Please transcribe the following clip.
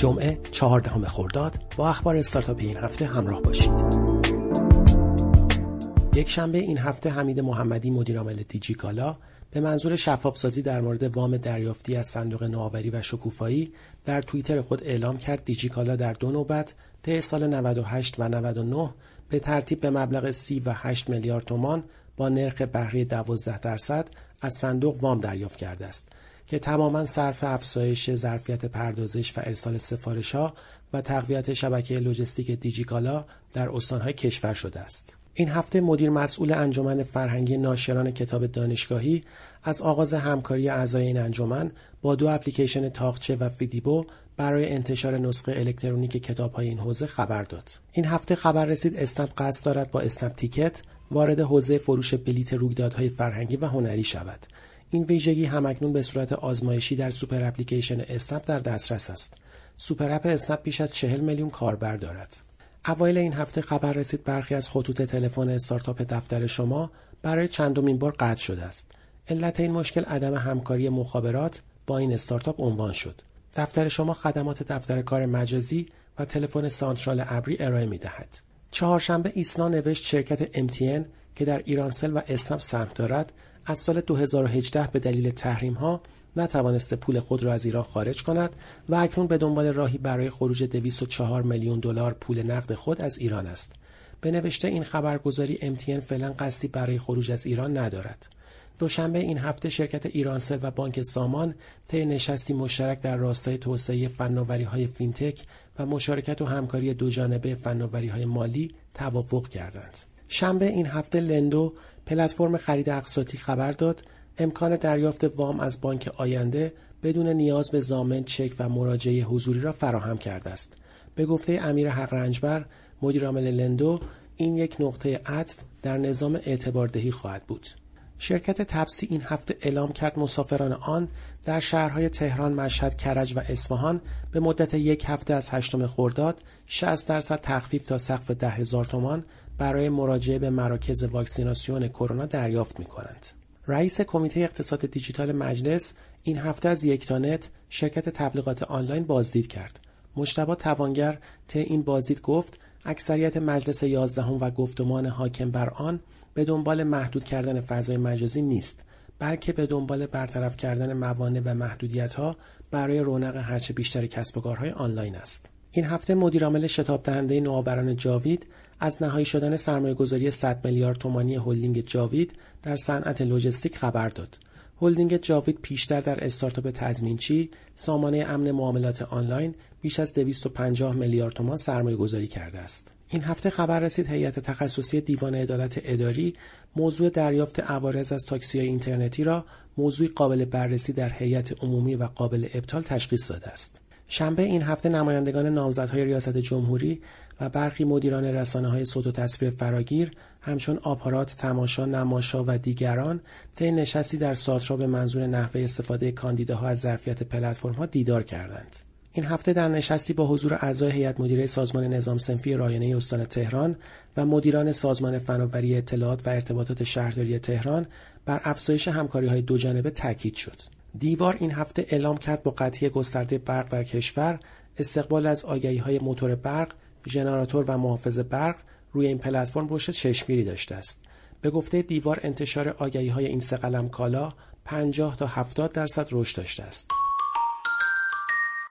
جمعه چهاردهم خرداد با اخبار استارتاپ این هفته همراه باشید. یک شنبه این هفته حمید محمدی مدیرعامل دیجیکالا به منظور شفافسازی در مورد وام دریافتی از صندوق نوآوری و شکوفایی در توییتر خود اعلام کرد دیجیکالا در دو نوبت طی سال 98 و 99 به ترتیب به مبلغ 30 و 8 میلیارد تومان با نرخ بهره 12 درصد از صندوق وام دریافت کرده است که تماما صرف افزایش ظرفیت پردازش و ارسال سفارش ها و تقویت شبکه لوجستیک دیجیکالا در استانهای کشور شده است. این هفته مدیر مسئول انجمن فرهنگی ناشران کتاب دانشگاهی از آغاز همکاری اعضای این انجمن با دو اپلیکیشن تاقچه و فیدیبو برای انتشار نسخه الکترونیک کتاب‌های این حوزه خبر داد. این هفته خبر رسید اسنپ قصد دارد با اسنپ تیکت وارد حوزه فروش بلیت رویدادهای فرهنگی و هنری شود. این ویژگی هم‌اکنون به صورت آزمایشی در سوپر اپلیکیشن اسنپ در دسترس است. سوپر اپ اسنپ بیش از چهل میلیون کاربر دارد. اوایل این هفته خبر رسید برخی از خطوط تلفن استارتاپ دفتر شما برای چندمین بار قطع شده است. علت این مشکل عدم همکاری مخابرات با این استارتاپ عنوان شد. دفتر شما خدمات دفتر کار مجازی و تلفن سانترال ابری ارائه می دهد. چهارشنبه ایسنا نوشت شرکت MTN که در ایرانسل و اسنپ سهم دارد از سال 2018 به دلیل تحریم ها نتوانسته پول خود را از ایران خارج کند و اکنون به دنبال راهی برای خروج 204 میلیون دلار پول نقد خود از ایران است. به نوشته این خبرگزاری MTN فعلا قصدی برای خروج از ایران ندارد. دوشنبه این هفته شرکت ایرانسل و بانک سامان طی نشستی مشترک در راستای توسعه های فینتک و مشارکت و همکاری دو جانبه های مالی توافق کردند. شنبه این هفته لندو پلتفرم خرید اقساطی خبر داد امکان دریافت وام از بانک آینده بدون نیاز به زامن چک و مراجعه حضوری را فراهم کرده است. به گفته امیر حق رنجبر مدیرعامل لندو این یک نقطه عطف در نظام اعتباردهی خواهد بود. شرکت تپسی این هفته اعلام کرد مسافران آن در شهرهای تهران، مشهد، کرج و اصفهان به مدت یک هفته از هشتم خرداد 60 درصد تخفیف تا سقف ده هزار تومان برای مراجعه به مراکز واکسیناسیون کرونا دریافت می کنند. رئیس کمیته اقتصاد دیجیتال مجلس این هفته از یکتانت شرکت تبلیغات آنلاین بازدید کرد. مشتبا توانگر ته این بازدید گفت اکثریت مجلس یازدهم و گفتمان حاکم بر آن به دنبال محدود کردن فضای مجازی نیست بلکه به دنبال برطرف کردن موانع و محدودیت ها برای رونق هرچه بیشتر کسب و کارهای آنلاین است. این هفته مدیرعامل شتاب دهنده نوآوران جاوید از نهایی شدن سرمایه‌گذاری 100 میلیارد تومانی هلدینگ جاوید در صنعت لوجستیک خبر داد. هلدینگ جاوید پیشتر در استارتاپ تضمینچی سامانه امن معاملات آنلاین بیش از 250 میلیارد تومان سرمایه گذاری کرده است. این هفته خبر رسید هیئت تخصصی دیوان عدالت اداری موضوع دریافت عوارض از تاکسی اینترنتی را موضوع قابل بررسی در هیئت عمومی و قابل ابطال تشخیص داده است. شنبه این هفته نمایندگان نامزدهای ریاست جمهوری و برخی مدیران رسانه های صوت و تصویر فراگیر همچون آپارات، تماشا، نماشا و دیگران طی نشستی در ساترا به منظور نحوه استفاده کاندیداها از ظرفیت پلتفرم‌ها دیدار کردند. این هفته در نشستی با حضور اعضای هیئت مدیره سازمان نظام سنفی رایانه استان تهران و مدیران سازمان فناوری اطلاعات و ارتباطات شهرداری تهران بر افزایش همکاری های دو جانبه تاکید شد. دیوار این هفته اعلام کرد با قطعی گسترده برق در کشور استقبال از آگهی های موتور برق، ژنراتور و محافظ برق روی این پلتفرم رشد چشمگیری داشته است. به گفته دیوار انتشار آگهی های این سه قلم کالا 50 تا 70 درصد رشد داشته است.